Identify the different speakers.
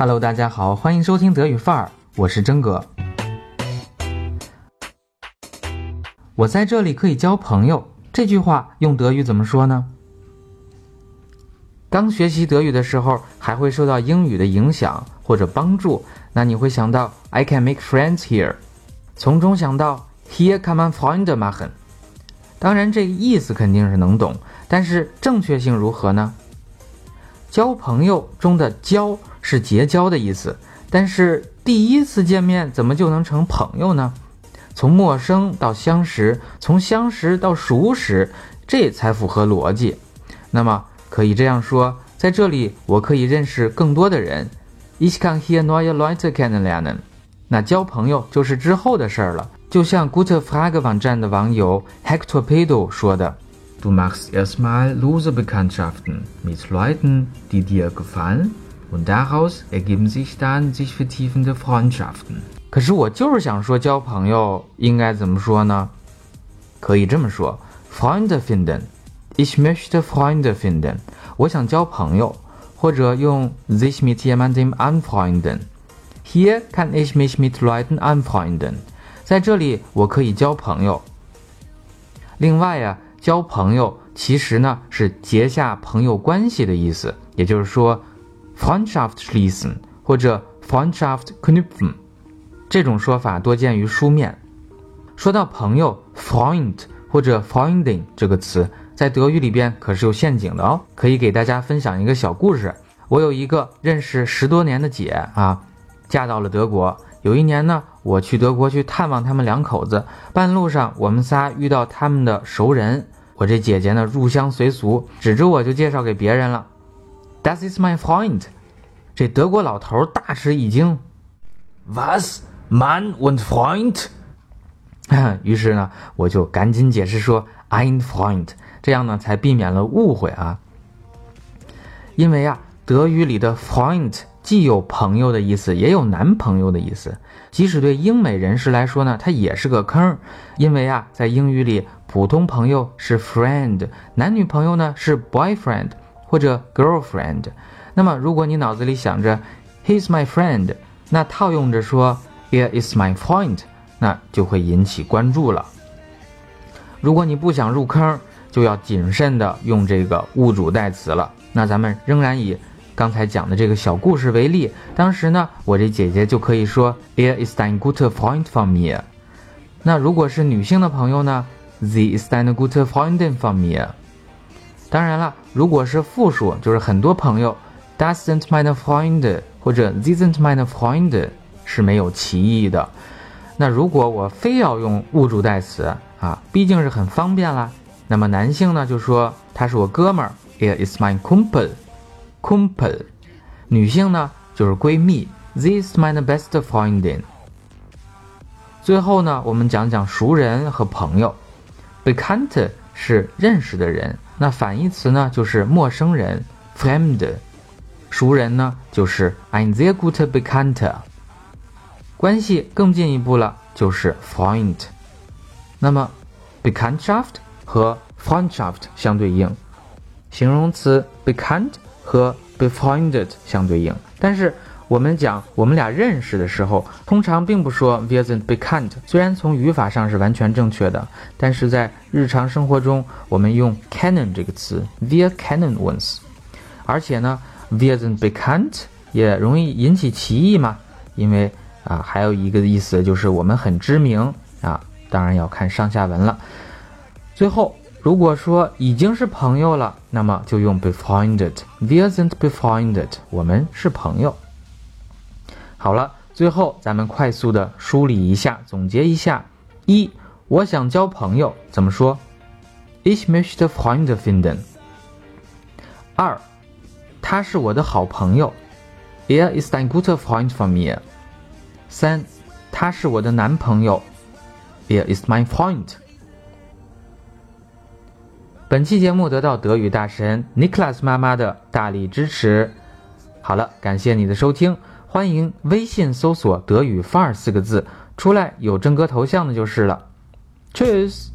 Speaker 1: Hello，大家好，欢迎收听德语范儿，我是真哥。我在这里可以交朋友，这句话用德语怎么说呢？刚学习德语的时候，还会受到英语的影响或者帮助，那你会想到 I can make friends here，从中想到 Here can man Freunde machen。当然，这个意思肯定是能懂，但是正确性如何呢？交朋友中的“交”是结交的意思，但是第一次见面怎么就能成朋友呢？从陌生到相识，从相识到熟识，这才符合逻辑。那么可以这样说，在这里我可以认识更多的人。Ich kann hier neue Leute kennenlernen。那交朋友就是之后的事儿了。就像 Gute Frage 网站的网友 Hector Pedo 说的
Speaker 2: ：“Du machst erstmal lose Bekanntschaften mit Leuten, die dir gefallen, und daraus ergeben sich dann sich vertiefende Freundschaften。”
Speaker 1: 可是我就是想说，交朋友应该怎么说呢？可以这么说：Freunde finden，ich möchte Freunde finden。我想交朋友，或者用 sich mit jemandem anfreunden。Hier kann ich mich mit Leuten anfreunden。在这里，我可以交朋友。另外呀，交朋友其实呢是结下朋友关系的意思，也就是说 ，Freundschaft schließen 或者 Freundschaft knüpfen。这种说法多见于书面。说到朋友，Freund 或者 Freundin 这个词，在德语里边可是有陷阱的哦。可以给大家分享一个小故事。我有一个认识十多年的姐啊，嫁到了德国。有一年呢，我去德国去探望他们两口子，半路上我们仨遇到他们的熟人。我这姐姐呢，入乡随俗，指着我就介绍给别人了。Das ist mein Freund。这德国老头大吃一惊
Speaker 2: ，Was？Man und Freund，
Speaker 1: 于是呢，我就赶紧解释说 ein Freund，这样呢才避免了误会啊。因为啊，德语里的 Freund 既有朋友的意思，也有男朋友的意思。即使对英美人士来说呢，它也是个坑。因为啊，在英语里，普通朋友是 friend，男女朋友呢是 boyfriend 或者 girlfriend。那么，如果你脑子里想着 He's my friend，那套用着说。Here is my point，那就会引起关注了。如果你不想入坑，就要谨慎的用这个物主代词了。那咱们仍然以刚才讲的这个小故事为例，当时呢，我这姐姐就可以说 Here is dein guter Freund for me。那如果是女性的朋友呢，The is deine gute Freundin von mir。当然了，如果是复数，就是很多朋友，doesn't meine Freunde，或者 this isn't meine Freunde。是没有歧义的。那如果我非要用物主代词啊，毕竟是很方便啦。那么男性呢，就说他是我哥们儿，It is my Kumpel，Kumpel。女性呢，就是闺蜜，This is my best friend。最后呢，我们讲讲熟人和朋友，Bekannte 是认识的人，那反义词呢就是陌生人 Friend，。熟人呢就是 ein sehr guter Bekannter。关系更进一步了，就是 Freund。那么，Bekanntschaft 和 Freundschaft 相对应，形容词 bekannt 和 befreundet 相对应。但是我们讲我们俩认识的时候，通常并不说 wir sind bekannt。虽然从语法上是完全正确的，但是在日常生活中，我们用 kennen 这个词，wir kennen uns。而且呢，wir sind bekannt 也容易引起歧义嘛，因为。啊，还有一个意思就是我们很知名啊，当然要看上下文了。最后，如果说已经是朋友了，那么就用 befriended，wir sind befriended，我们是朋友。好了，最后咱们快速的梳理一下，总结一下：一，我想交朋友，怎么说？Ich möchte Freunde finden。二，他是我的好朋友，Er ist ein guter Freund von mir。三，他是我的男朋友。Here is my point。本期节目得到德语大神 Niklas 妈妈的大力支持。好了，感谢你的收听，欢迎微信搜索“德语范儿”四个字，出来有真哥头像的就是了。Cheers。